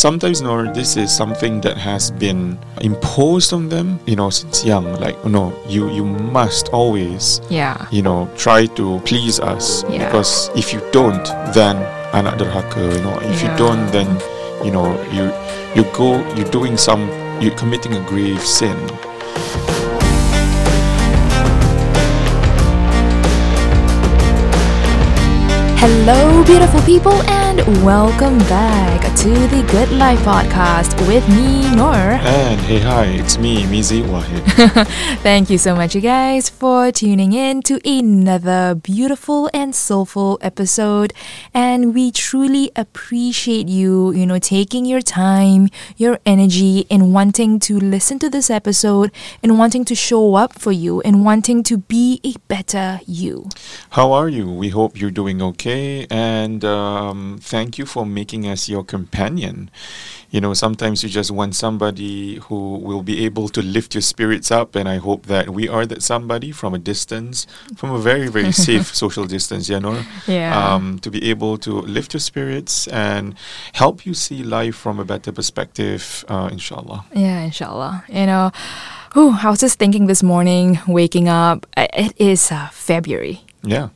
sometimes, no, this is something that has been imposed on them, you know, since young. Like, oh, no, you you must always, Yeah. you know, try to please us Yeah. because if you don't, then anak derhaka. You know, if you don't, then you know you you go you're doing some you're committing a grave sin. Hello, beautiful people, and welcome back to the Good Life Podcast with me, Nur. And hey, hi, it's me, Mizi Wahid. Thank you so much, you guys, for tuning in to another beautiful and soulful episode. And we truly appreciate you, you know, taking your time, your energy, and wanting to listen to this episode, and wanting to show up for you, and wanting to be a better you. How are you? We hope you're doing okay, and um, thank you for making us your companion. You know, sometimes you just want somebody who will be able to lift your spirits up, and I hope that we are that somebody from a distance, from a very, very safe social distance, yeah, Nora? Yeah. Um, to be able to lift your spirits and help you see life from a better perspective, uh, inshallah. Yeah, inshallah. You know, whew, I was just thinking this morning, waking up. It is uh, February. Yeah.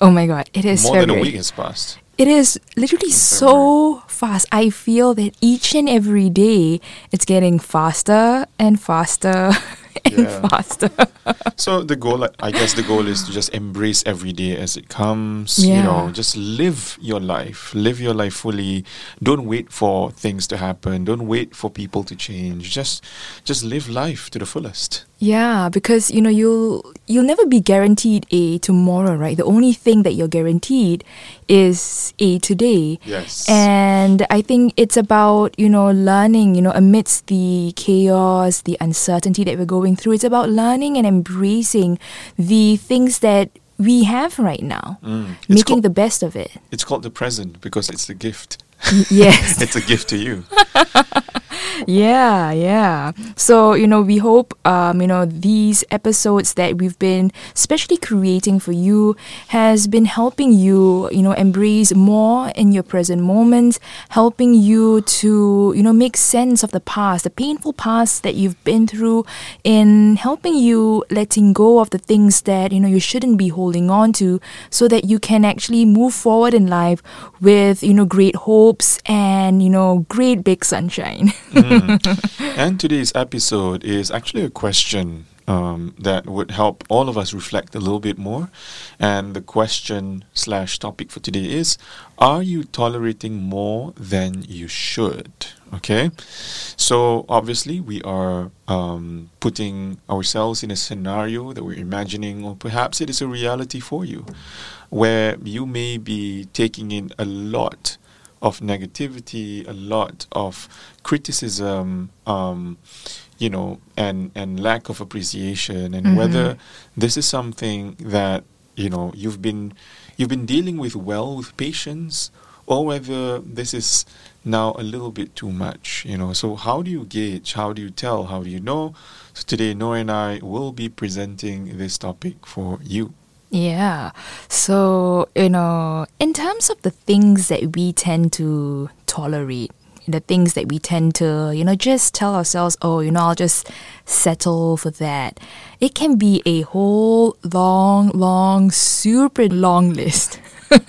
Oh my God, it is More February. than a week has passed. It is literally so fast. I feel that each and every day it's getting faster and faster and Yeah. faster. So the goal, I- I guess, the goal is to just embrace every day as it comes. You know, just live your life, live your life fully. Don't wait for things to happen. Don't wait for people to change. Just, just live life to the fullest. Yeah, because you know you'll you'll never be guaranteed a tomorrow, right? The only thing that you're guaranteed is a today. Yes. And I think it's about, you know, learning, you know, amidst the chaos, the uncertainty that we're going through. It's about learning and embracing the things that we have right now, Mm. Making called, the best of it. it's called the present because it's the gift. Yes. it's a gift to you. Yeah, yeah. So, you know, we hope, um, you know, these episodes that we've been specially creating for you has been helping you, you know, embrace more in your present moment helping you to, you know, make sense of the past, the painful past that you've been through, in helping you letting go of the things that, you know, you shouldn't be holding on to so that you can actually move forward in life with, you know, great hopes and, you know, great big sunshine. Mm. And today's episode is actually a question um, that would help all of us reflect a little bit more. And the question slash topic for today is Are you tolerating more than you should? Okay. So obviously, we are um, putting ourselves in a scenario that we're imagining, or perhaps it is a reality for you, where you may be taking in a lot of negativity, a lot of criticism, um, you know, and and lack of appreciation, and Mhm. whether this is something that you know you've been you've been dealing with well with patience, or whether this is now a little bit too much, you know. So how do you gauge? How do you tell? How do you know? So today, Noah and I will be presenting this topic for you. Yeah. So, you know, in terms of the things that we tend to tolerate, the things that we tend to, you know, just tell ourselves, oh, you know, I'll just settle for that. It can be a whole long, long, super long list.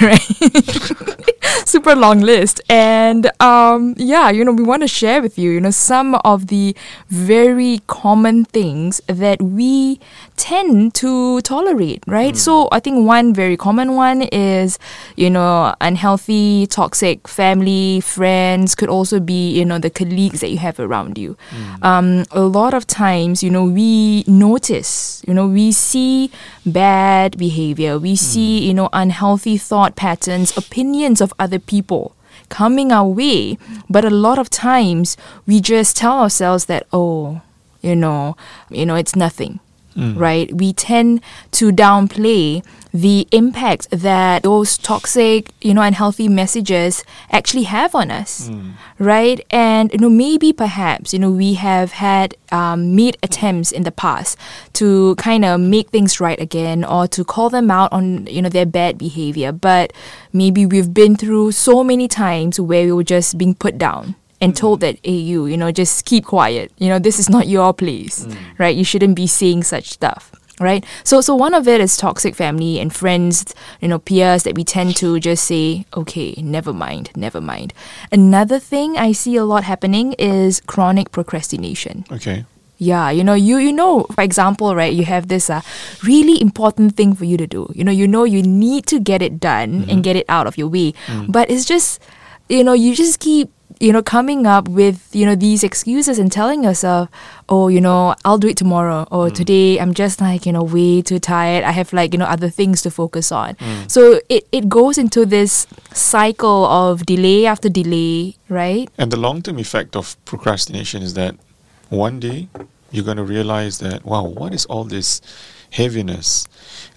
right? super long list. And um, yeah, you know, we want to share with you, you know, some of the very common things that we tend to tolerate, right? So hmm. I think one very common one is, you know, unhealthy, toxic family, friends, could also be, you know, the colleagues that you have around you. Hmm. Um, a lot of times, you know, we notice, you know, we see bad behavior, we hmm. see, you know, unhealthy thought patterns, opinions of other people coming our way. But a lot of times we just tell ourselves that, oh, you know, you know, it's nothing. Right? We tend to downplay the impact that those toxic, you know, unhealthy messages actually have on us, right? And you know, maybe perhaps you know we have had um, made attempts in the past to kind of make things right again or to call them out on you know their bad behavior, but maybe we've been through so many times where we were just being put down and told mm. that, hey, you, you know, just keep quiet. You know, this is not your place, mm. right? You shouldn't be saying such stuff, right? So, so one of it is toxic family and friends, you know, peers that we tend to just say, okay, never mind, never mind. Another thing I see a lot happening is chronic procrastination. Okay. Yeah, you know, you you know, for example, right, you have this uh, really important thing for you to do. You know, you know you need to get it done and mm-hmm. get it out of your way. Mm. But it's just, you know, you just keep, you know, coming up with, you know, these excuses and telling yourself, oh, you know, I'll do it tomorrow or mm. today I'm just like, you know, way too tired. I have like, you know, other things to focus on. Mm. So it, it goes into this cycle of delay after delay, right? And the long term effect of procrastination is that one day you're going to realize that, wow, what is all this heaviness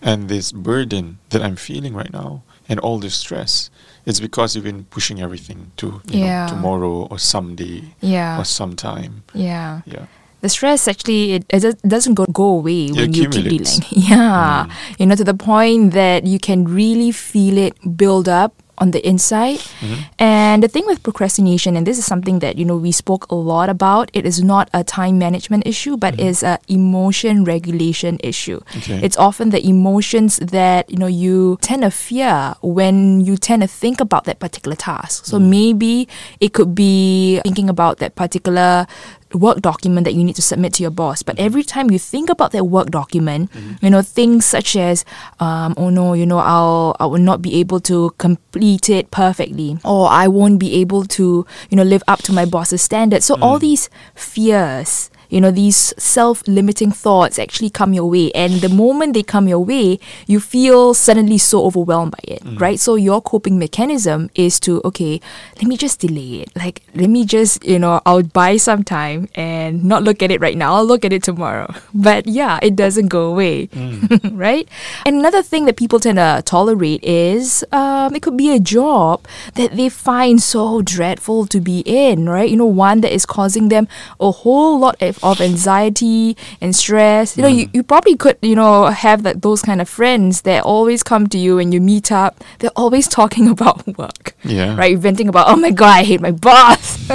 and this burden that I'm feeling right now and all this stress? It's because you've been pushing everything to you Yeah. know, tomorrow or someday Yeah. or sometime. Yeah. Yeah. the stress actually it, it doesn't go, go away It when you keep dealing yeah mm. you know to the point that you can really feel it build up on the inside. Mm-hmm. And the thing with procrastination and this is something that you know we spoke a lot about it is not a time management issue but mm-hmm. is a emotion regulation issue. Okay. it's often the emotions that you know you tend to fear when you tend to think about that particular task. So mm-hmm. maybe it could be thinking about that particular work document that you need to submit to your boss. But mm-hmm. every time you think about that work document, mm-hmm. you know things such as, um, oh no, you know I'll I will not be able to complete it perfectly, or I won't be able to you know live up to my boss's standards. So all mm. these fears. You know, these self limiting thoughts actually come your way. And the moment they come your way, you feel suddenly so overwhelmed by it, right? So, your coping mechanism is to, okay, let me just delay it. Like, let me just, you know, I'll buy some time and not look at it right now. I'll look at it tomorrow. But yeah, it doesn't go away, right? And another thing that people tend to tolerate is um, it could be a job that they find so dreadful to be in, right? You know, one that is causing them a whole lot of, of anxiety and stress. You know, you, you probably could, you know, have that those kind of friends that always come to you and you meet up. They're always talking about work Yeah. right? Venting about, oh my god, I hate my boss.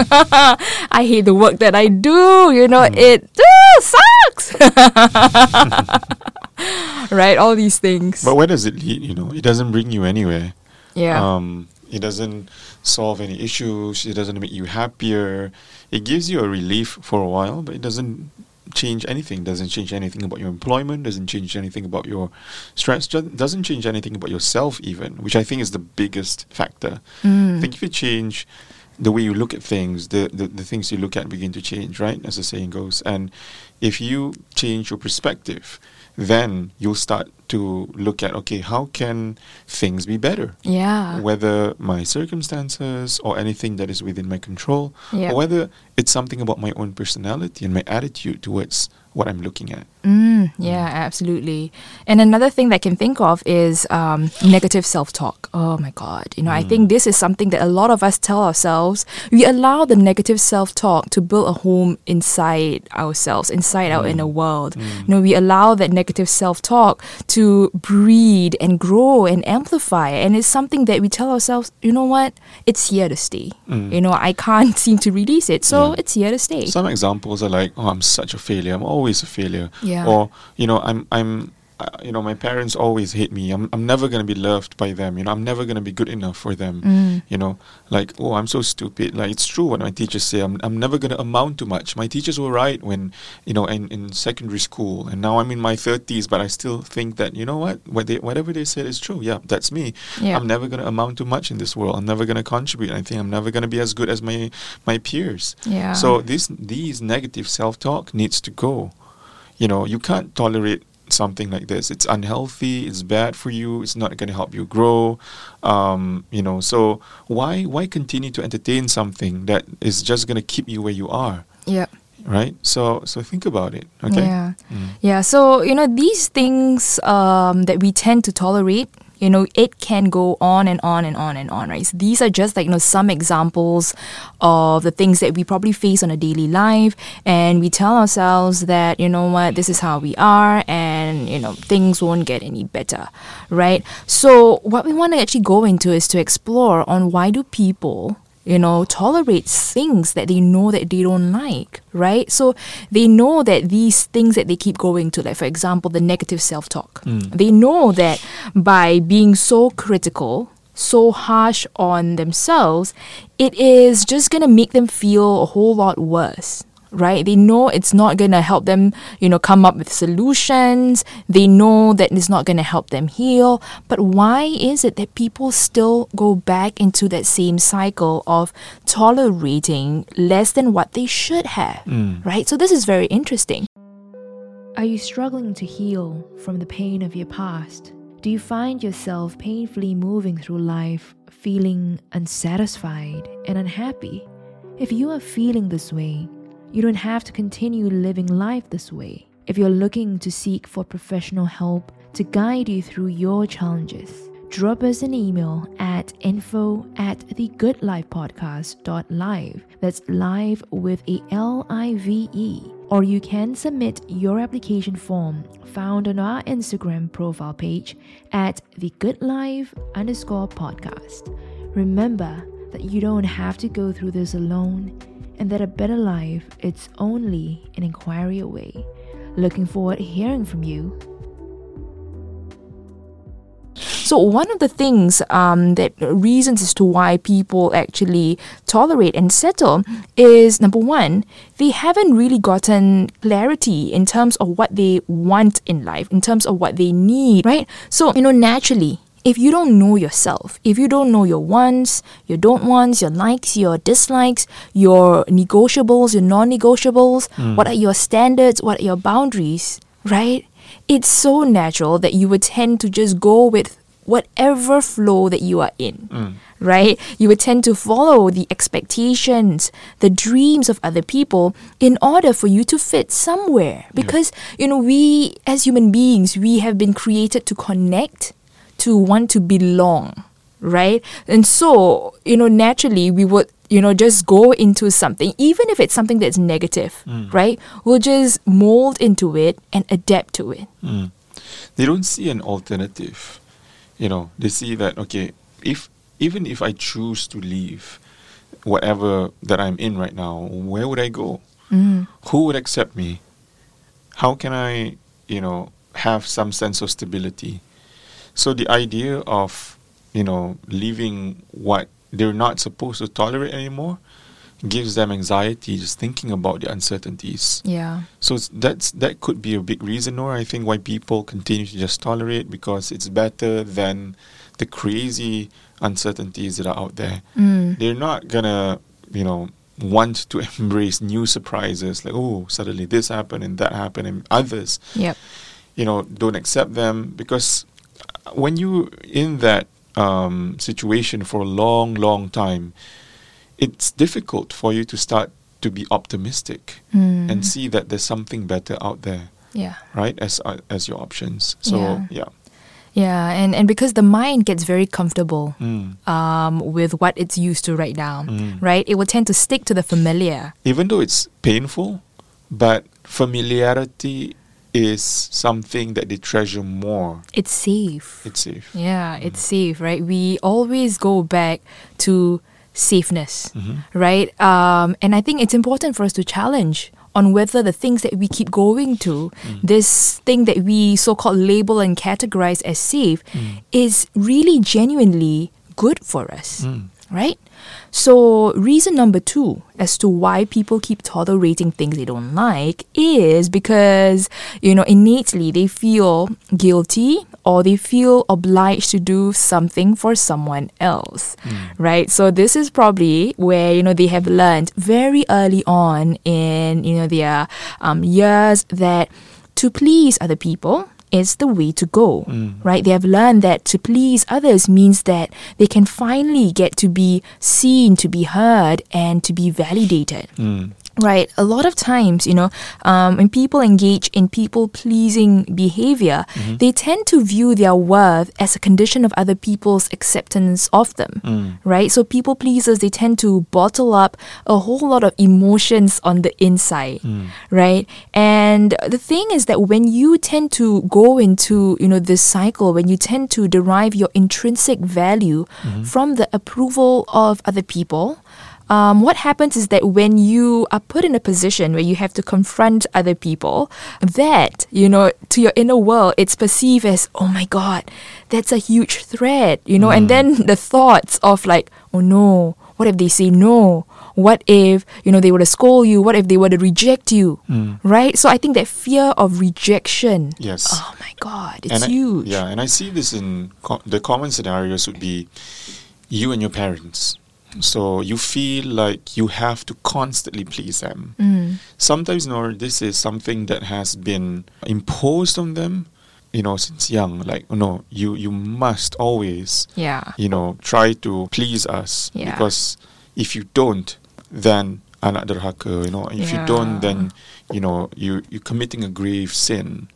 I hate the work that I do. You know, it uh, sucks. right? All these things. But where does it lead? You know, it doesn't bring you anywhere. yeah. Um, it doesn't solve any issues. It doesn't make you happier. It gives you a relief for a while, but it doesn't change anything. Doesn't change anything about your employment. Doesn't change anything about your stress. Doesn't change anything about yourself even, which I think is the biggest factor. Mm. I think if you change the way you look at things, the, the, the things you look at begin to change, right? As the saying goes. And if you change your perspective, then you'll start to look at okay, how can things be better? yeah. whether my circumstances or anything that is within my control, Yeah. or whether it's something about my own personality and my attitude towards what I'm looking at. Mm, yeah, absolutely. And another thing that I can think of is um, negative self talk. Oh my God. You know, I think this is something that a lot of us tell ourselves. We allow the negative self talk to build a home inside ourselves, inside our inner world. You know, we allow that negative self talk to breed and grow and amplify. And it's something that we tell ourselves, you know what? It's here to stay. You know, I can't seem to release it. So Yeah. it's here to stay. Some examples are like, "Oh, I'm such a failure. I'm always a failure," Yeah. or you know, I'm I'm. Uh, you know, my parents always hate me. I'm, I'm never going to be loved by them. You know, I'm never going to be good enough for them. Mm. You know, like, oh, I'm so stupid. Like, it's true what my teachers say. I'm, I'm never going to amount to much. My teachers were right when, you know, in, in secondary school. And now I'm in my 30s, but I still think that, you know what? what they, whatever they said is true. Yeah, that's me. Yeah. I'm never going to amount to much in this world. I'm never going to contribute anything. I'm never going to be as good as my, my peers. Yeah. So this, these negative self-talk needs to go. You know, you can't tolerate something like this. It's unhealthy. It's bad for you. It's not going to help you grow. Um, you know, so why why continue to entertain something that is just going to keep you where you are? yeah. right? So so think about it. Okay. Yeah. Yeah. So, you know, these things um, that we tend to tolerate, you know, it can go on and on and on and on, right? So these are just like, you know, some examples of the things that we probably face on a daily life. And we tell ourselves that, you know what, this is how we are and, you know, things won't get any better, right? So what we want to actually go into is to explore on why do people you know, tolerates things that they know that they don't like, right? So they know that these things that they keep going to, like for example, the negative self talk, hmm. they know that by being so critical, so harsh on themselves, it is just gonna make them feel a whole lot worse. Right? They know it's not gonna help them, you know, come up with solutions. They know that it's not gonna help them heal. But why is it that people still go back into that same cycle of tolerating less than what they should have? Mm. Right? So this is very interesting. Are you struggling to heal from the pain of your past? Do you find yourself painfully moving through life feeling unsatisfied and unhappy? If you are feeling this way, you don't have to continue living life this way. If you're looking to seek for professional help to guide you through your challenges, drop us an email at info at thegoodlifepodcast.live. That's live with a L I V E. Or you can submit your application form found on our Instagram profile page at thegoodlife underscore podcast. Remember that you don't have to go through this alone and that a better life it's only an inquiry away. Looking forward to hearing from you. So one of the things um, that reasons as to why people actually tolerate and settle is number one, they haven't really gotten clarity in terms of what they want in life, in terms of what they need, right? So you know, naturally. If you don't know yourself, if you don't know your wants, your don't wants, your likes, your dislikes, your negotiables, your non negotiables, hmm. what are your standards, what are your boundaries, right? It's so natural that you would tend to just go with whatever flow that you are in, hmm. right? You would tend to follow the expectations, the dreams of other people in order for you to fit somewhere. Because, you know, we as human beings, we have been created to connect, to want to belong, right? And so, you know, naturally we would you know, just go into something, even if it's something that's negative, mm. right? We'll just mold into it and adapt to it. Mm. They don't see an alternative. You know, they see that okay, if even if I choose to leave whatever that I'm in right now, where would I go? Mm. Who would accept me? How can I, you know, have some sense of stability? So the idea of, you know, leaving what they're not supposed to tolerate anymore gives them anxiety just thinking about the uncertainties. Yeah. So that's that could be a big reason, or I think why people continue to just tolerate because it's better than the crazy uncertainties that are out there. Mm. They're not gonna, you know, want to embrace new surprises like oh suddenly this happened and that happened and others Yep. you know don't accept them because when you in that um, situation for a long long time it's difficult for you to start to be optimistic Mm. and see that there's something better out there Yeah. right as uh, as your options so Yeah. yeah, Yeah, and, and because the mind gets very comfortable Mm. um, with what it's used to right now, Mm. right? It will tend to stick to the familiar. even though it's painful but familiarity is something that they treasure more It's safe. it's safe yeah, it's safe, right? We always go back to safeness, Mhm. right? Um, and I think it's important for us to challenge on whether the things that we keep going to, this thing that we so called label and categorize as safe, is really genuinely good for us, Mm. Right? So, reason number two as to why people keep tolerating things they don't like is because, you know, innately they feel guilty or they feel obliged to do something for someone else, right? So, this is probably where, you know, they have learned very early on in, you know, their um, years that to please other people is the way to go, right? They have learned that to please others means that they can finally get to be seen, to be heard, and to be validated. Mm. Right a lot of times you know um, when people engage in people pleasing behavior mm-hmm. they tend to view their worth as a condition of other people's acceptance of them. Mm. Right so people pleasers they tend to bottle up a whole lot of emotions on the inside. Mm. Right and the thing is that when you tend to go into you know this cycle when you tend to derive your intrinsic value mm-hmm. from the approval of other people um, what happens is that when you are put in a position where you have to confront other people, that, you know, to your inner world, it's perceived as, oh my God, that's a huge threat, you know, and then the thoughts of like, oh no, what if they say no? What if, you know, they were to scold you? What if they were to reject you? Right? So I think that fear of rejection. Yes. Oh my God, it's and I- huge. yeah, and I see this in co- the common scenarios would be you and your parents. So you feel like you have to constantly please them. Mm. Sometimes, you know, this is something that has been imposed on them, you know, since young. Like, oh, no, you you must always, Yeah. you know, try to please us Yeah. because if you don't, then anak derhaka. You know, if you don't, then you know you you're committing a grave sin,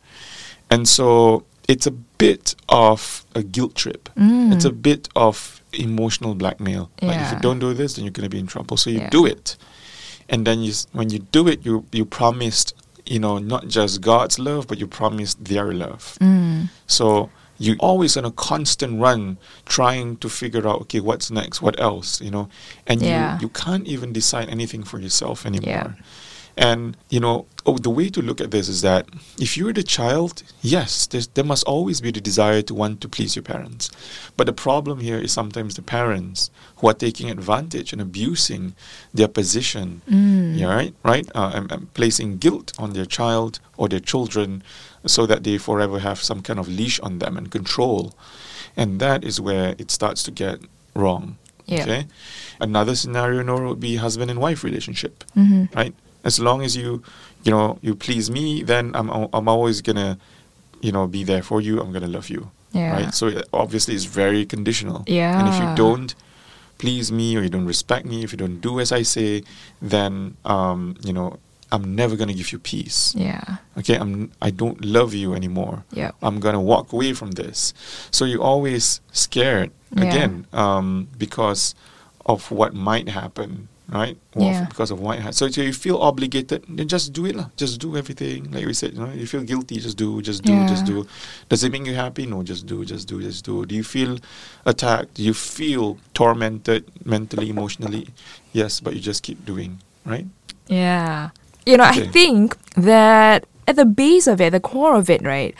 and so it's a bit of a guilt trip. It's a bit of emotional blackmail. Like if you Mm. Don't do this, then you're gonna be in trouble. So you Yeah. do it, and then you when you do it, you you promised you know not just God's love, but you promised their love. Mm. So you're always on a constant run trying to figure out okay what's next what else you know and Yeah. you you can't even decide anything for yourself anymore Yeah. And you know oh, the way to look at this is that if you're the child yes there must always be the desire to want to please your parents but the problem here is sometimes the parents who are taking advantage and abusing their position Mm. yeah, right right uh, and, and placing guilt on their child or their children so that they forever have some kind of leash on them and control and that is where it starts to get wrong Yeah. okay another scenario Nora, would be husband and wife relationship Mhm. right as long as you you know you please me then i'm i'm always gonna you know be there for you. I'm gonna love you. Yeah. right? So it obviously it's very conditional. Yeah. And if you don't please me or you don't respect me if you don't do as i say then um you know i'm never gonna give you peace. Yeah. okay? I'm i don't love you anymore. Yep. i'm gonna walk away from this. So you're always scared Yeah. again um, because of what might happen right Or Yeah. because of white hat. so, so you feel obligated then just do it lah. just do everything like we said you know you feel guilty just do just do just do does it make you happy no just do just do just do do you feel attacked do you feel tormented mentally emotionally yes but you just keep doing right Yeah. You know, I think that at the base of it, the core of it, right,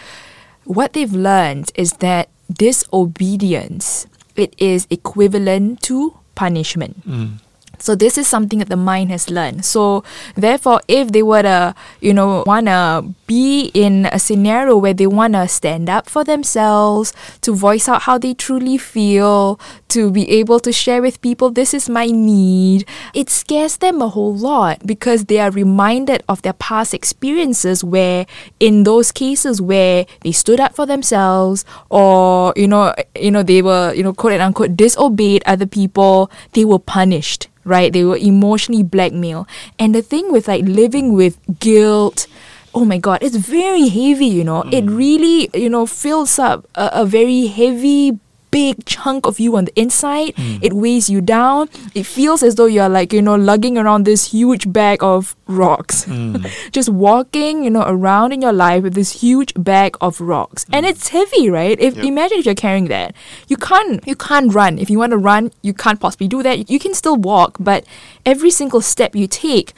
what they've learned is that disobedience it is equivalent to punishment. Mm. So this is something that the mind has learned. So therefore, if they were to, you know, wanna be in a scenario where they wanna stand up for themselves, to voice out how they truly feel, to be able to share with people, this is my need, it scares them a whole lot because they are reminded of their past experiences where in those cases where they stood up for themselves or, you know, you know, they were, you know, quote unquote disobeyed other people, they were punished right? They were emotionally blackmailed. And the thing with like living with guilt, oh my god, it's very heavy, you know. It mm. really, you know, fills up a, a very heavy big chunk of you on the inside. Hmm. It weighs you down. It feels as though you're like, you know, lugging around this huge bag of rocks. Hmm. Just walking, you know, around in your life with this huge bag of rocks. And hmm. it's heavy, right? If Yep. imagine if you're carrying that. You can't you can't run. If you want to run, you can't possibly do that. You can still walk, but every single step you take,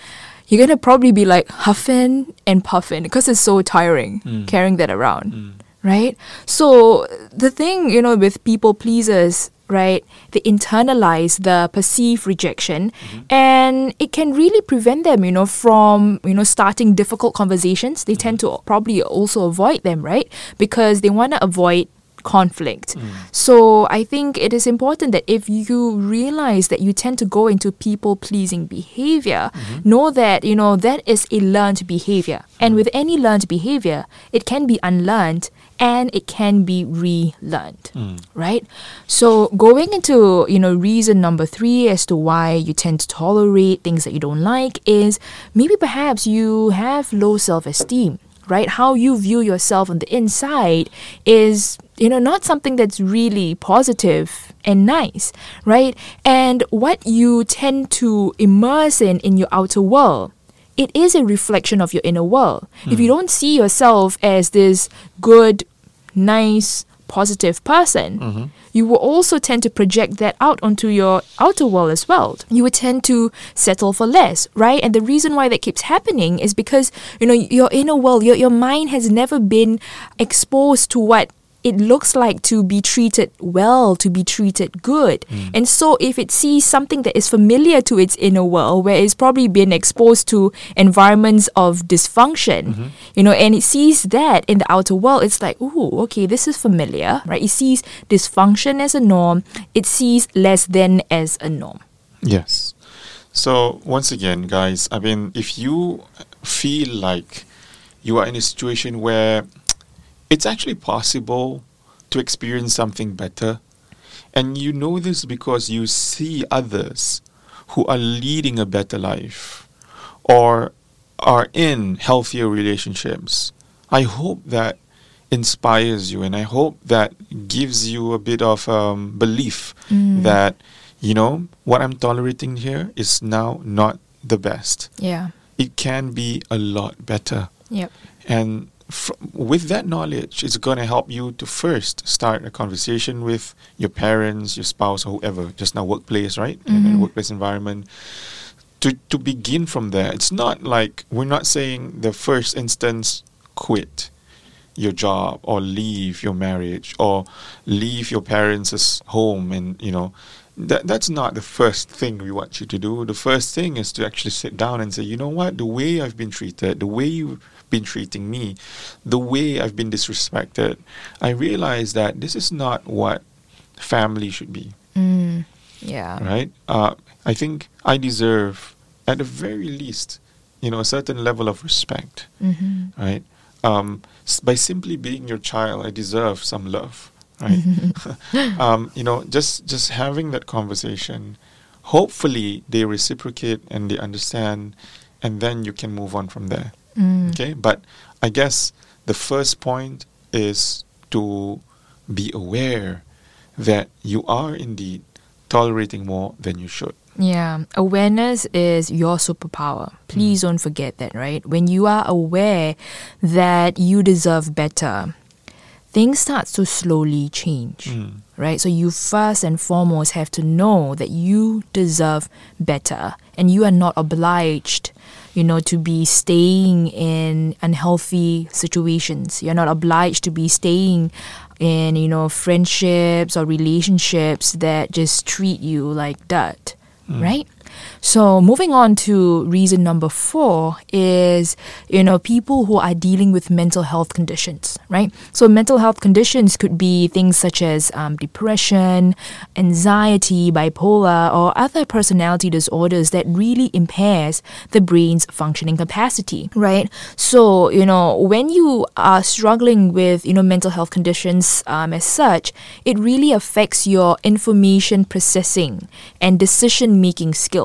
you're gonna probably be like huffing and puffing because it's so tiring carrying that around. Right? So the thing, you know, with people pleasers, right, they internalize the perceived rejection mm-hmm. and it can really prevent them, you know, from, you know, starting difficult conversations. They tend to mm-hmm. probably also avoid them, right? Because they want to avoid conflict. Mm. So I think it is important that if you realize that you tend to go into people pleasing behavior, mm-hmm. know that, you know, that is a learned behavior. And mm. with any learned behavior, it can be unlearned and it can be relearned hmm. right? So going into you know reason number 3 as to why you tend to tolerate things that you don't like is maybe perhaps you have low self-esteem right? How you view yourself on the inside is you know not something that's really positive and nice right? And what you tend to immerse in in your outer world it is a reflection of your inner world if you hmm. don't see yourself as this good nice positive person mm-hmm. you will also tend to project that out onto your outer world as well. You would tend to settle for less, right? And the reason why that keeps happening is because, you know, your inner world, your, your mind has never been exposed to what it looks like to be treated well, to be treated good. Mm. And so if it sees something that is familiar to its inner world, where it's probably been exposed to environments of dysfunction, mm-hmm. you know, and it sees that in the outer world, it's like, ooh, okay, this is familiar, right? It sees dysfunction as a norm, it sees less than as a norm. Yes. So once again, guys, I mean, if you feel like you are in a situation where it's actually possible to experience something better, and you know this because you see others who are leading a better life or are in healthier relationships, I hope that inspires you and I hope that gives you a bit of um, belief that, you know, what I'm tolerating here is now not the best. Yeah. It can be a lot better. Yep. And fr- with that knowledge, it's going to help you to first start a conversation with your parents, your spouse, or whoever, just now workplace, right? In a mm-hmm. workplace environment. To, to begin from there, it's not like we're not saying the first instance quit your job or leave your marriage or leave your parents' home and you know that that's not the first thing we want you to do. The first thing is to actually sit down and say, you know what, the way I've been treated, the way you've been treating me, the way I've been disrespected, I realize that this is not what family should be, Mm. Yeah. right? Uh, I think I deserve, at the very least, you know, a certain level of respect, Mm-hmm. right? Um, by simply being your child, I deserve some love, right? um, you know, just just having that conversation, hopefully they reciprocate and they understand, and then you can move on from there. Mm. Okay, but I guess the first point is to be aware that you are indeed tolerating more than you should. Yeah, awareness is your superpower. Please don't forget that, right? When you are aware that you deserve better, things start to slowly change, Mm. right? So you first and foremost have to know that you deserve better and you are not obliged you know to be staying in unhealthy situations. You're not obliged to be staying in you know friendships or relationships that just treat you like dirt mm. right so moving on to reason number 4 is you know people who are dealing with mental health conditions right? So mental health conditions could be things such as um, depression anxiety bipolar or other personality disorders that really impairs the brain's functioning capacity right? So you know when you are struggling with you know mental health conditions um, as such it really affects your information processing and decision making skills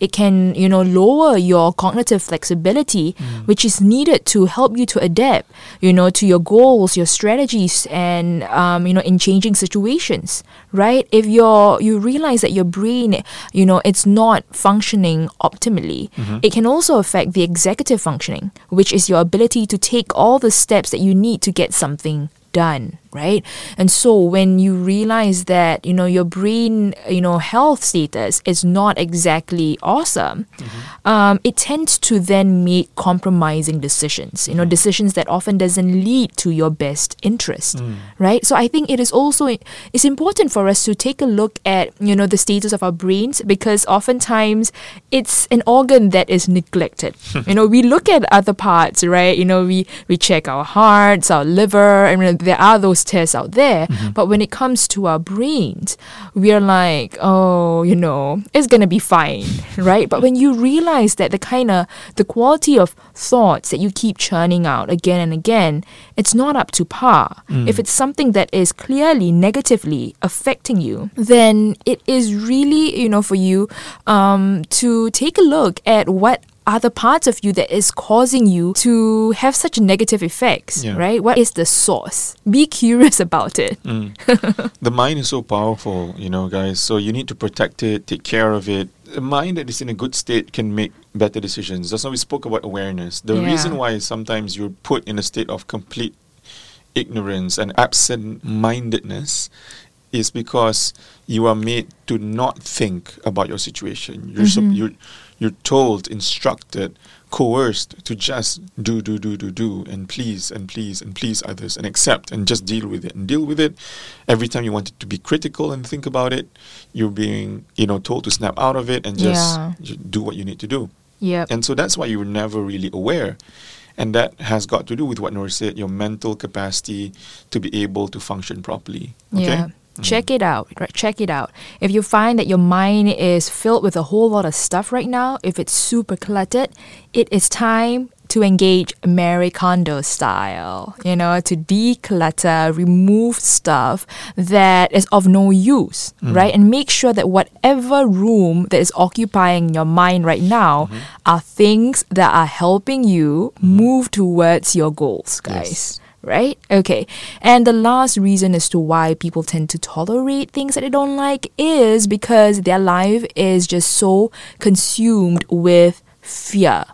it can you know lower your cognitive flexibility which is needed to help you to adapt you know to your goals your strategies and um, you know in changing situations right? If you're you realize that your brain you know it's not functioning optimally it can also affect the executive functioning which is your ability to take all the steps that you need to get something done right? And so when you realize that you know your brain you know health status is not exactly awesome um, it tends to then make compromising decisions you know decisions that often doesn't lead to your best interest right? So i think it is also it's important for us to take a look at you know the status of our brains because oftentimes it's an organ that is neglected. You know we look at other parts right? You know we we check our hearts our liver and there are those biggest test out there. But when it comes to our brains, we're like, oh, you know, it's gonna be fine, right? But when you realize that the kind of the quality of thoughts that you keep churning out again and again, it's not up to par. If it's something that is clearly negatively affecting you, then it is really, you know, for you um, to take a look at what other parts of you that is causing you to have such negative effects, Yeah. right? What is the source? Be curious about it. Mm. the mind is so powerful, you know, guys. So you need to protect it, take care of it. A mind that is in a good state can make better decisions. That's why we spoke about awareness. The Yeah. reason why sometimes you're put in a state of complete ignorance and absent mindedness is because you are made to not think about your situation. You're sup- mm-hmm. you're you're told, instructed, coerced to just do do do do do and please and please and please others and accept and just deal with it and deal with it. Every time you wanted to be critical and think about it, you're being you know told to snap out of it and just Yeah. do what you need to do. Yep. And so that's why you're never really aware. And that has got to do with what Nur said, your mental capacity to be able to function properly. Okay? Yeah. Mm-hmm. Check it out, right? Check it out. If you find that your mind is filled with a whole lot of stuff right now, if it's super cluttered, it is time to engage Marie Kondo style, you know, to declutter, remove stuff that is of no use, mm-hmm. right? And make sure that whatever room that is occupying your mind right now mm-hmm. are things that are helping you move towards your goals, guys right? Okay. And the last reason as to why people tend to tolerate things that they don't like is because their life is just so consumed with fear.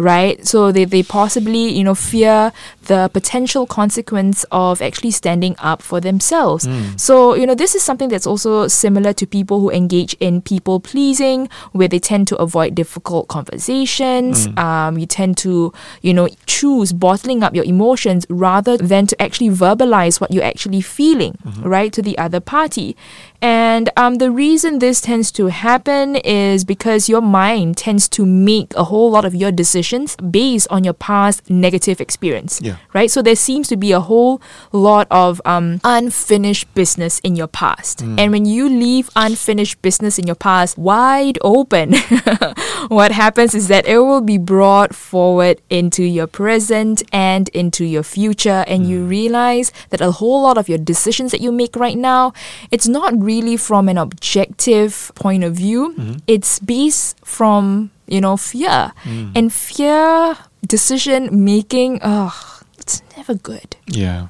Right? So they, they possibly, you know, fear the potential consequence of actually standing up for themselves. Hmm. So, you know, this is something that's also similar to people who engage in people pleasing, where they tend to avoid difficult conversations. Hmm. Um, you tend to, you know, choose bottling up your emotions rather than to actually verbalize what you're actually feeling, mm-hmm. right, to the other party. And um, the reason this tends to happen is because your mind tends to make a whole lot of your decisions based on your past negative experience Yeah. right? So there seems to be a whole lot of um, unfinished business in your past. And when you leave unfinished business in your past wide open, what happens is that it will be brought forward into your present and into your future. And you realize that a whole lot of your decisions that you make right now, it's not really from an objective point of view, mm-hmm. it's based from, you know, fear. Mm. And fear decision making, ugh, it's never good. Yeah.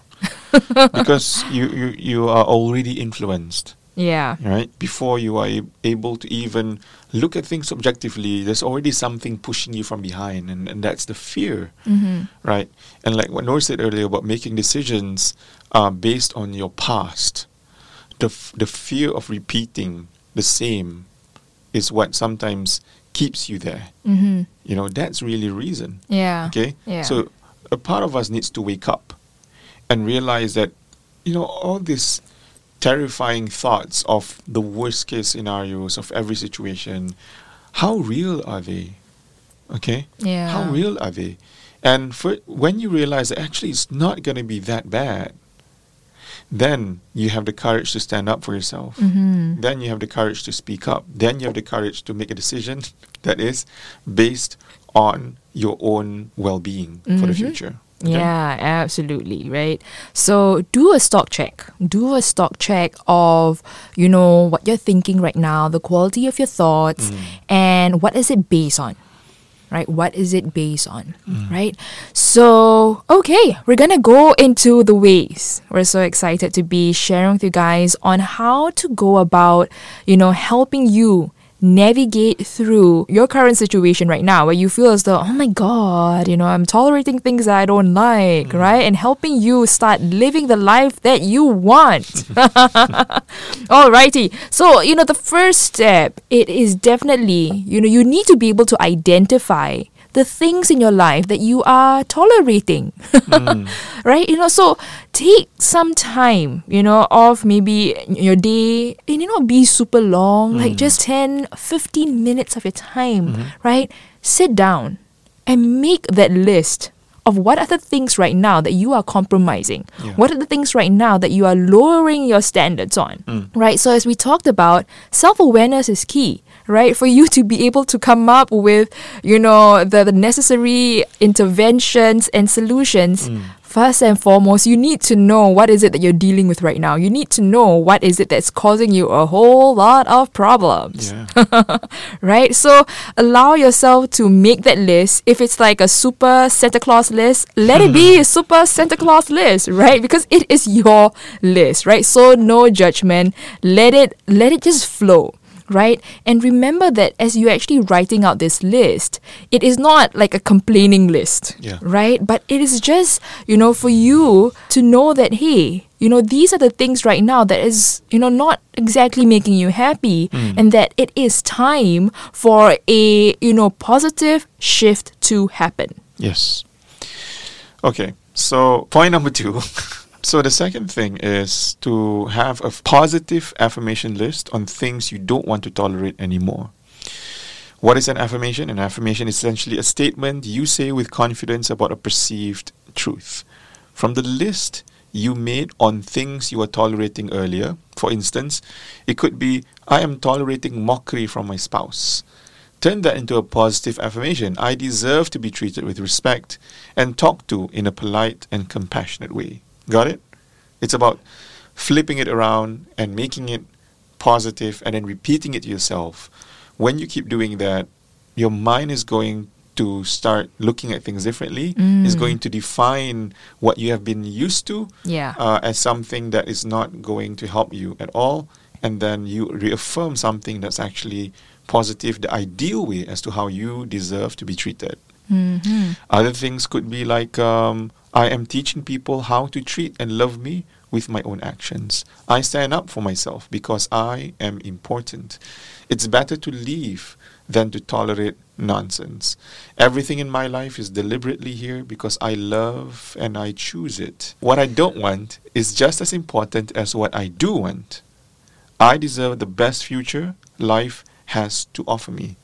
because you, you, you are already influenced, Yeah. right? Before you are able to even look at things objectively, there's already something pushing you from behind, and, and that's the fear, mm-hmm. right? And like what Nur said earlier about making decisions uh, based on your past, the, f- the fear of repeating the same is what sometimes keeps you there. Mm-hmm. You know, that's really reason. Yeah. Okay? Yeah. So a part of us needs to wake up and realize that, you know, all these terrifying thoughts of the worst case scenarios of every situation, how real are they? Okay? Yeah. How real are they? And for, when you realize that actually it's not going to be that bad, then you have the courage to stand up for yourself. Mm-hmm. Then you have the courage to speak up. Then you have the courage to make a decision that is based on your own well being for the Mhm. future. Okay? Yeah, absolutely, right? So do a stock check. Do a stock check of, you know, what you're thinking right now, the quality of your thoughts, and what is it based on? Right? What is it based on? Mm. Right? So, okay, we're gonna go into the ways. We're so excited to be sharing with you guys on how to go about, you know, helping you navigate through your current situation right now where you feel as though, oh my God, you know, I'm tolerating things that I don't like, mm. right? And helping you start living the life that you want. Alrighty. So, you know, the first step, it is definitely, you know, you need to be able to identify the things in your life that you are tolerating. Mm. right? You know, so take some time, you know, of maybe your day, and you know, be super long, like mm. just 10, 15 minutes of your time, mm-hmm. right? Sit down and make that list of what are the things right now that you are compromising? Yeah. What are the things right now that you are lowering your standards on? Mm. Right? So, as we talked about, self awareness is key. Right, for you to be able to come up with, you know, the, the necessary interventions and solutions mm. first and foremost, you need to know what is it that you're dealing with right now. You need to know what is it that's causing you a whole lot of problems. Yeah. right? So allow yourself to make that list. If it's like a super Santa Claus list, let it be a super Santa Claus list, right? Because it is your list, right? So no judgment. Let it let it just flow right? And remember that as you're actually writing out this list, it is not like a complaining list, Yeah. right? But it is just, you know, for you to know that, hey, you know, these are the things right now that is, you know, not exactly making you happy, hmm. and that it is time for a, you know, positive shift to happen. Yes. Okay. So point number two. so the second thing is to have a positive affirmation list on things you don't want to tolerate anymore. What is an affirmation? An affirmation is essentially a statement you say with confidence about a perceived truth. From the list you made on things you were tolerating earlier, for instance, it could be I am tolerating mockery from my spouse. Turn that into a positive affirmation. I deserve to be treated with respect and talked to in a polite and compassionate way. Got it? It's about flipping it around and making it positive and then repeating it to yourself. When you keep doing that, your mind is going to start looking at things differently. Is going to define what you have been used to Yeah. uh, as something that is not going to help you at all, and then you reaffirm something that's actually positive, the ideal way as to how you deserve to be treated. Mm-hmm. Other things could be like um, I am teaching people how to treat and love me with my own actions. I stand up for myself because I am important. It's better to leave than to tolerate nonsense. Everything in my life is deliberately here because I love and I choose it. What I don't want is just as important as what I do want. I deserve the best future life has to offer me.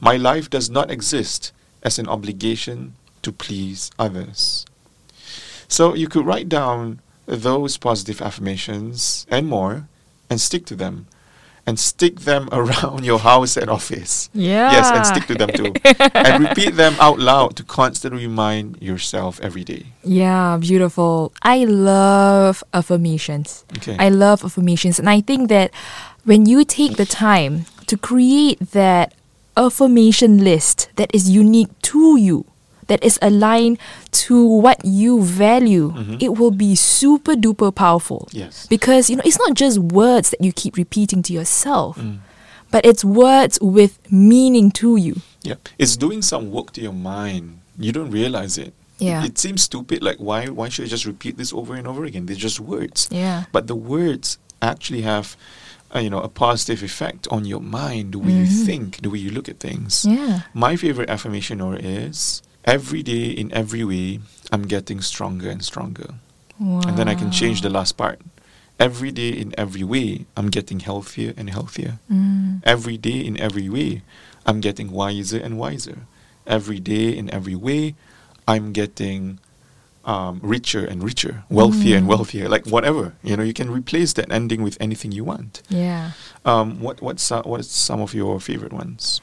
My life does not exist as an obligation to please others. So you could write down those positive affirmations and more and stick to them. And stick them around your house and office. Yeah. Yes, and stick to them too. and repeat them out loud to constantly remind yourself every day. Yeah, beautiful. I love affirmations. Okay. I love affirmations. And I think that when you take the time to create that affirmation list that is unique to you, that is aligned to what you value, it will be super duper powerful. Yes. Because, you know, it's not just words that you keep repeating to yourself, but it's words with meaning to you. Yeah, it's doing some work to your mind. You don't realize it. Yeah. It seems stupid. Like why? Why should I just repeat this over and over again? They're just words. Yeah. But the words actually have, uh, you know, a positive effect on your mind, the way you think, the way you look at things. Mm-hmm. Yeah. My favorite affirmation or is every day in every way I'm getting stronger and stronger. And then I can change the last part. Every day in every way I'm getting healthier and healthier. Mm. Every day in every way I'm getting wiser and wiser. Every day in every way I'm getting um, richer and richer, wealthier and wealthier. Like whatever, you know, you can replace that ending with anything you want. Yeah. Um, what what's uh, what is some of your favorite ones?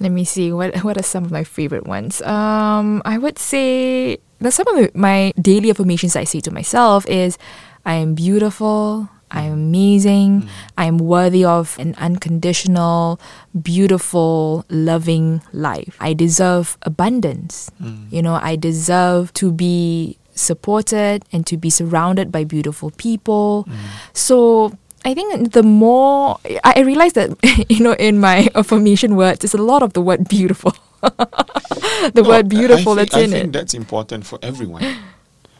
Let me see. What what are some of my favorite ones? Um, I would say that some of my daily affirmations I say to myself is, "I am beautiful. I am amazing. Mm. I am worthy of an unconditional, beautiful, loving life. I deserve abundance. Mm. You know, I deserve to be supported and to be surrounded by beautiful people. Mm. So I think the more I I realize that you know in my affirmation words, there's a lot of the word beautiful. the No, word beautiful that's in it. I think that's important for everyone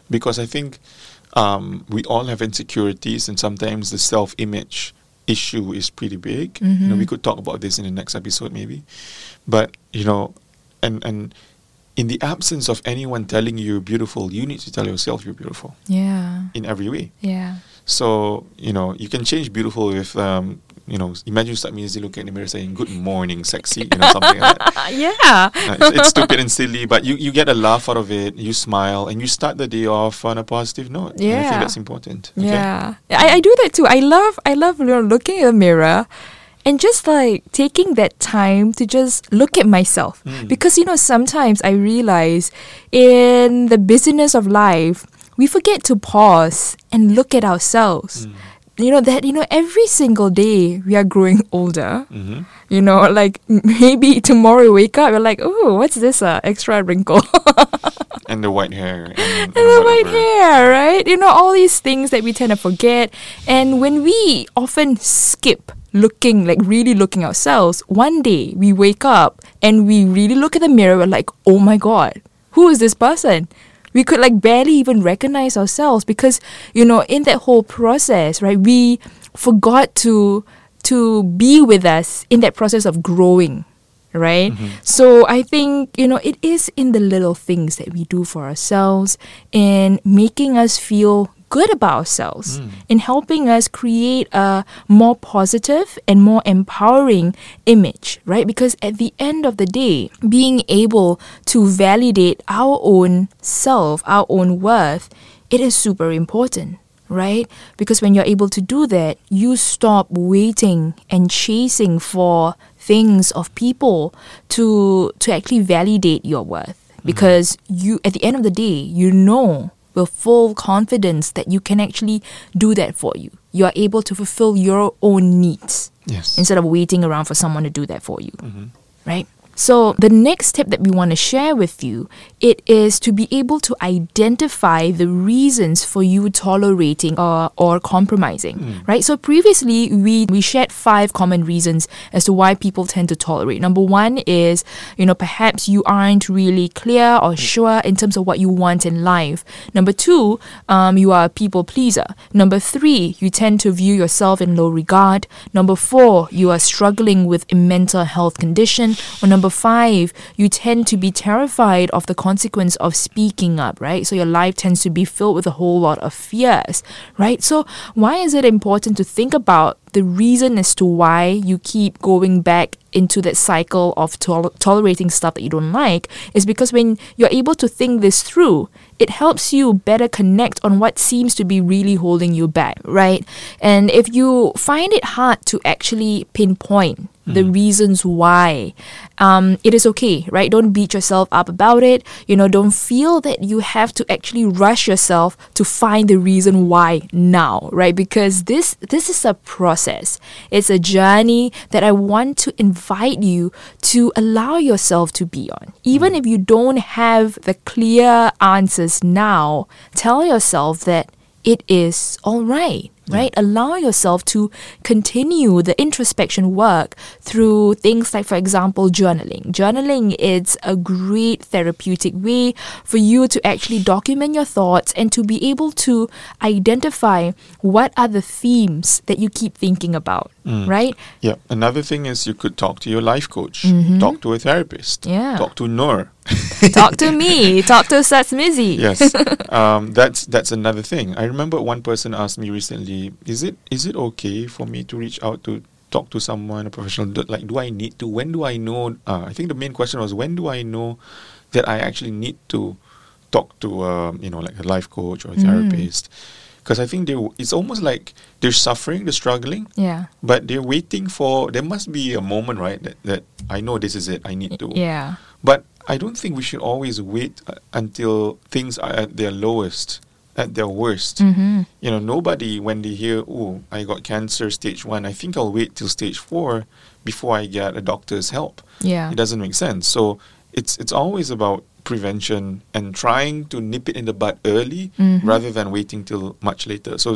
because I think um, we all have insecurities, and sometimes the self-image issue is pretty big. You know, Mm-hmm. we could talk about this in the next episode, maybe. But you know, and and in the absence of anyone telling you you're beautiful, you need to tell yourself you're beautiful Yeah, in every way. yeah, So you know, you can change beautiful with um, you know, imagine you start immediately looking in the mirror saying, Good morning, sexy, you know, something like that. yeah. Uh, it's, it's stupid and silly, but you, you get a laugh out of it, you smile, and you start the day off on a positive note. And I think that's important. okay? Yeah, I, I do that too. I love I love you know, looking in the mirror and just like taking that time to just look at myself Mm. because you know sometimes I realize in the busyness of life we forget to pause and look at ourselves. Mm. You know that you know every single day we are growing older. Mhm. You know, like maybe tomorrow we wake up, we're like, oh, what's this uh, extra wrinkle? And the white hair. And, and the white hair, right? You know, all these things that we tend to forget. And when we often skip looking, like really looking ourselves, one day we wake up and we really look at the mirror, we're like, oh my God, who is this person? We could like barely even recognize ourselves because, you know, in that whole process, right, we forgot to to be with us in that process of growing right? Mm-hmm. So I think, you know, it is in the little things that we do for ourselves in making us feel good about ourselves, mm. in helping us create a more positive and more empowering image, right? Because at the end of the day, being able to validate our own self, our own worth, it is super important right? Because when you're able to do that, you stop waiting and chasing for things of people to to actually validate your worth. Mm-hmm. Because you at the end of the day, you know with full confidence that you can actually do that for you. You are able to fulfill your own needs Yes. instead of waiting around for someone to do that for you. Mm-hmm. Right? So the next tip that we want to share with you, it is to be able to identify the reasons for you tolerating or, or compromising. Right? So previously we we shared five common reasons as to why people tend to tolerate. Number one is, you know, perhaps you aren't really clear or sure in terms of what you want in life. Number two, um, you are a people pleaser. Number three, you tend to view yourself in low regard. Number four, you are struggling with a mental health condition. Or number five, you tend to be terrified of the consequence of speaking up, right? So your life tends to be filled with a whole lot of fears, right? So why is it important to think about the reason as to why you keep going back into that cycle of tol- tolerating stuff that you don't like is because when you're able to think this through, it helps you better connect on what seems to be really holding you back, right? And if you find it hard to actually pinpoint the reasons why, um, it is okay, right? Don't beat yourself up about it. You know, don't feel that you have to actually rush yourself to find the reason why now, right? Because this this is a process. It's a journey that I want to invite you to allow yourself to be on. Even if you don't have the clear answers now, tell yourself that it is all right right allow yourself to continue the introspection work through things like for example journaling journaling is a great therapeutic way for you to actually document your thoughts and to be able to identify what are the themes that you keep thinking about right Yeah. Another thing is you could talk to your life coach, talk to a therapist, Mm-hmm. Yeah. talk to Nur. talk to me talk to Sats Mizi yes, um, that's that's another thing. I remember one person asked me recently, "Is it is it okay for me to reach out to talk to someone, a professional? Do- Like, do I need to? When do I know? Uh, I think the main question was, when do I know that I actually need to talk to, um, you know, like a life coach or a therapist? Because I think they, it's almost like they're suffering, they're struggling, yeah but they're waiting for. There must be a moment, right? That, that I know this is it. I need to. yeah But I don't think we should always wait uh, until things are at their lowest, at their worst. mm-hmm. You know, nobody, when they hear, oh, I got cancer stage one, I think I'll wait till stage four before I get a doctor's help. yeah It doesn't make sense. So it's, it's always about prevention and trying to nip it in the bud early Mhm. rather than waiting till much later. So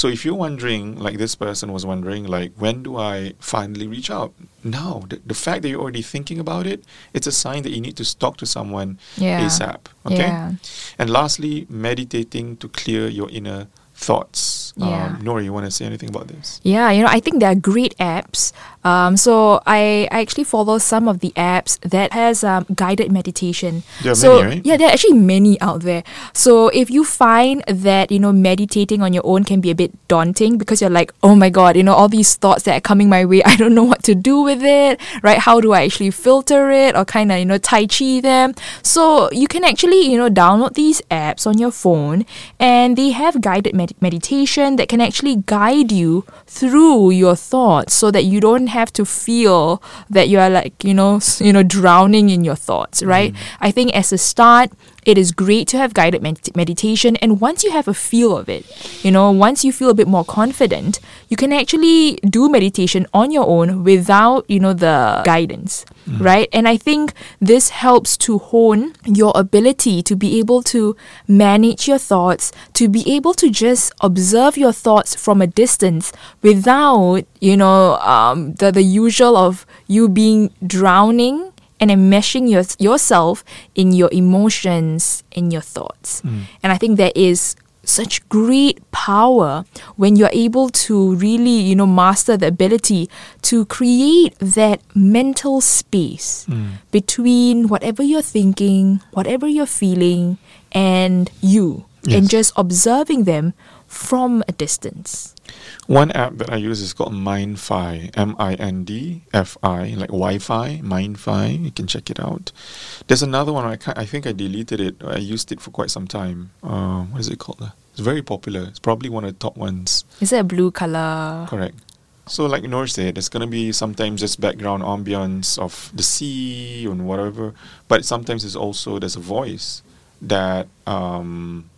so if you're wondering like this person was wondering like when do I finally reach out? Now, the, the fact that you're already thinking about it, it's a sign that you need to talk to someone Yeah. ASAP, okay? Yeah. And lastly, meditating to clear your inner thoughts Yeah. Um, Nora, you want to say anything about this? Yeah, you know, I think there are great apps. Um, so I, I actually follow some of the apps that has um, guided meditation. There are so many, right? yeah, there are actually many out there. So if you find that you know meditating on your own can be a bit daunting because you're like, oh my god, you know all these thoughts that are coming my way, I don't know what to do with it, right? How do I actually filter it or kind of you know tai chi them? So you can actually you know download these apps on your phone, and they have guided med- meditation that can actually guide you through your thoughts, so that you don't have to feel that you are like you know s- you know drowning in your thoughts, right? Mm. I think as a start, it is great to have guided med- meditation, and once you have a feel of it, you know, once you feel a bit more confident, you can actually do meditation on your own without you know the guidance, right? And I think this helps to hone your ability to be able to manage your thoughts, to be able to just observe your thoughts from a distance without you know um, the the usual of you being drowning and enmeshing your, yourself in your emotions, in your thoughts. Mm. And I think there is such great power when you're able to really, you know, master the ability to create that mental space mm. between whatever you're thinking, whatever you're feeling, and you, and just observing them from a distance. One app that I use is called MindFi, M I N D F I, like Wi-Fi, MindFi. You can check it out. There's another one I can't, I think I deleted it. I used it for quite some time. Uh, what is it called? It's very popular. It's probably one of the top ones. Is it a blue color? Correct. So, like Nur said, there's gonna be sometimes just background ambience of the sea and whatever, but sometimes it's also there's a voice that um,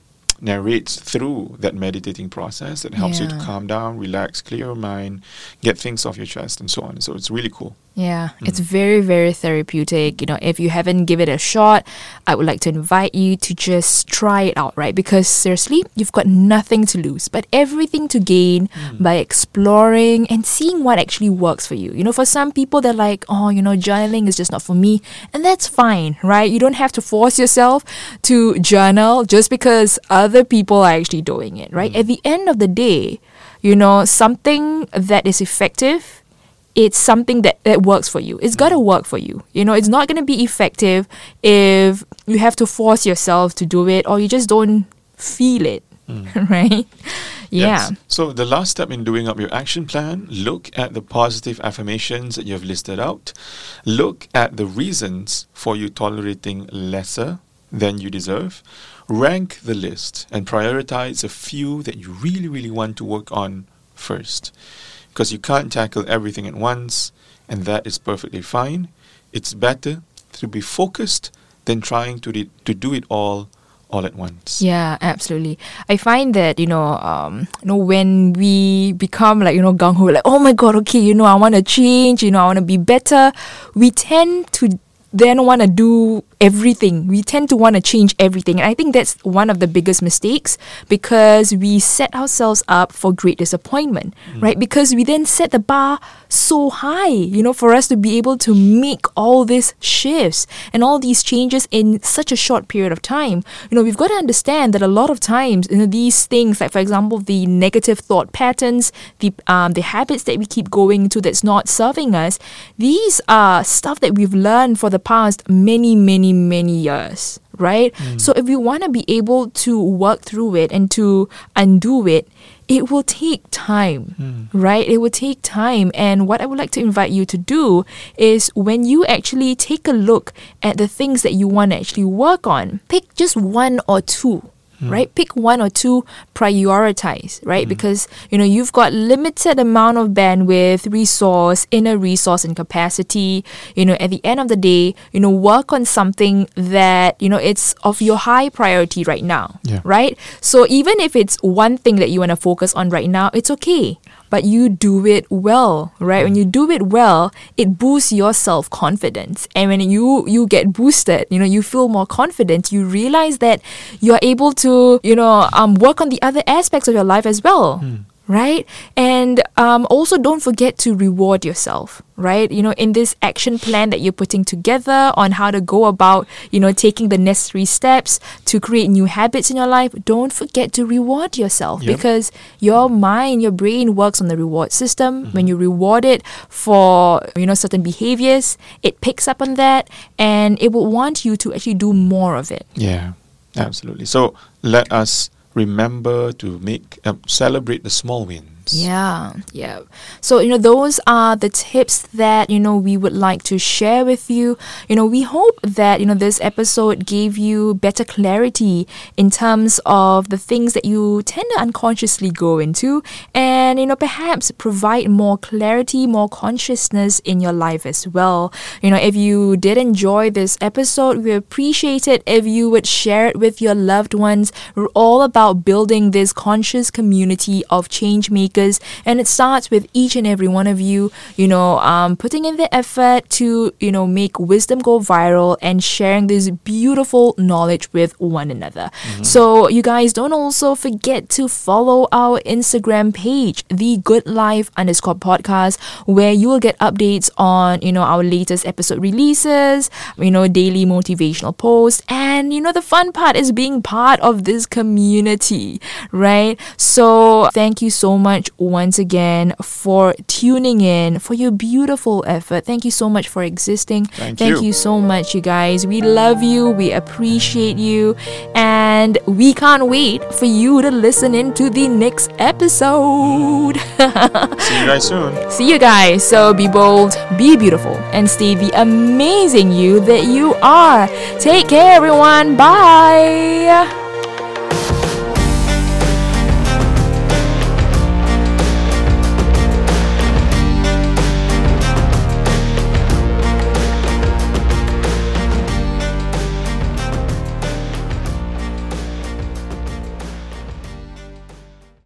narrates through that meditating process that helps you to calm down, relax, clear your mind, get things off your chest, and so on. So it's really cool. Yeah, mm. it's very, very therapeutic. You know, if you haven't given it a shot, I would like to invite you to just try it out, right? Because seriously, you've got nothing to lose, but everything to gain mm. by exploring and seeing what actually works for you. You know, for some people, they're like, oh, you know, journaling is just not for me. And that's fine, right? You don't have to force yourself to journal just because other people are actually doing it, right? Mm. At the end of the day, you know, something that is effective it's something that, that works for you. It's got to mm. work for you. You know, it's not going to be effective if you have to force yourself to do it or you just don't feel it, mm. right? Yeah. Yes. So the last step in doing up your action plan, look at the positive affirmations that you have listed out. Look at the reasons for you tolerating lesser than you deserve. Rank the list and prioritize a few that you really, really want to work on first. Because you can't tackle everything at once, and that is perfectly fine. It's better to be focused than trying to, de- to do it all all at once. Yeah, absolutely. I find that you know, um, you know, when we become like you know gung ho, like oh my god, okay, you know, I want to change, you know, I want to be better. We tend to then want to do everything. We tend to want to change everything, and I think that's one of the biggest mistakes because we set ourselves up for great disappointment, right? Because we then set the bar so high, you know, for us to be able to make all these shifts and all these changes in such a short period of time. You know, we've got to understand that a lot of times, you know, these things, like for example, the negative thought patterns, the um, the habits that we keep going to that's not serving us, these are stuff that we've learned for the past many, many, many years, right? Hmm. So if we want to be able to work through it and to undo it, it will take time, hmm. right? It will take time. And what I would like to invite you to do is when you actually take a look at the things that you want to actually work on, pick just one or two. Mm. Right, pick one or two, prioritize. Right, mm. because you know you've got limited amount of bandwidth, resource, inner resource, and capacity. You know, at the end of the day, you know, work on something that you know it's of your high priority right now Yeah. right? So even if it's one thing that you want to focus on right now, it's okay. But you do it well, right? When you do it well, it boosts your self confidence. And when you you get boosted, you know, you feel more confident. You realize that you're able to, you know, um, work on the other aspects of your life as well. Right? And um, also don't forget to reward yourself, right? You know, in this action plan that you're putting together on how to go about, you know, taking the necessary steps to create new habits in your life, don't forget to reward yourself Yep. because your mind, your brain works on the reward system. When you reward it for, you know, certain behaviors, it picks up on that and it will want you to actually do more of it. Yeah, absolutely. So let us remember to make uh, celebrate the small wins. Yeah, yeah. So, you know, those are the tips that, you know, we would like to share with you. You know, we hope that, you know, this episode gave you better clarity in terms of the things that you tend to unconsciously go into and, you know, perhaps provide more clarity, more consciousness in your life as well. You know, if you did enjoy this episode, we appreciate it if you would share it with your loved ones. We're all about building this conscious community of change makers, and it starts with each and every one of you, you know, um, putting in the effort to, you know, make wisdom go viral and sharing this beautiful knowledge with one another. So, you guys don't also forget to follow our Instagram page, the Good Life underscore podcast, where you will get updates on, you know, our latest episode releases, you know, daily motivational posts, and, you know, the fun part is being part of this community, right? So, thank you so much once again for tuning in, for your beautiful effort. Thank you so much for existing. Thank Thank you. you so much, you guys. We love you. We appreciate you. And we can't wait for you to listen into the next episode. See you guys soon. See you guys. So be bold, be beautiful, and stay the amazing you that you are. Take care, everyone. Bye.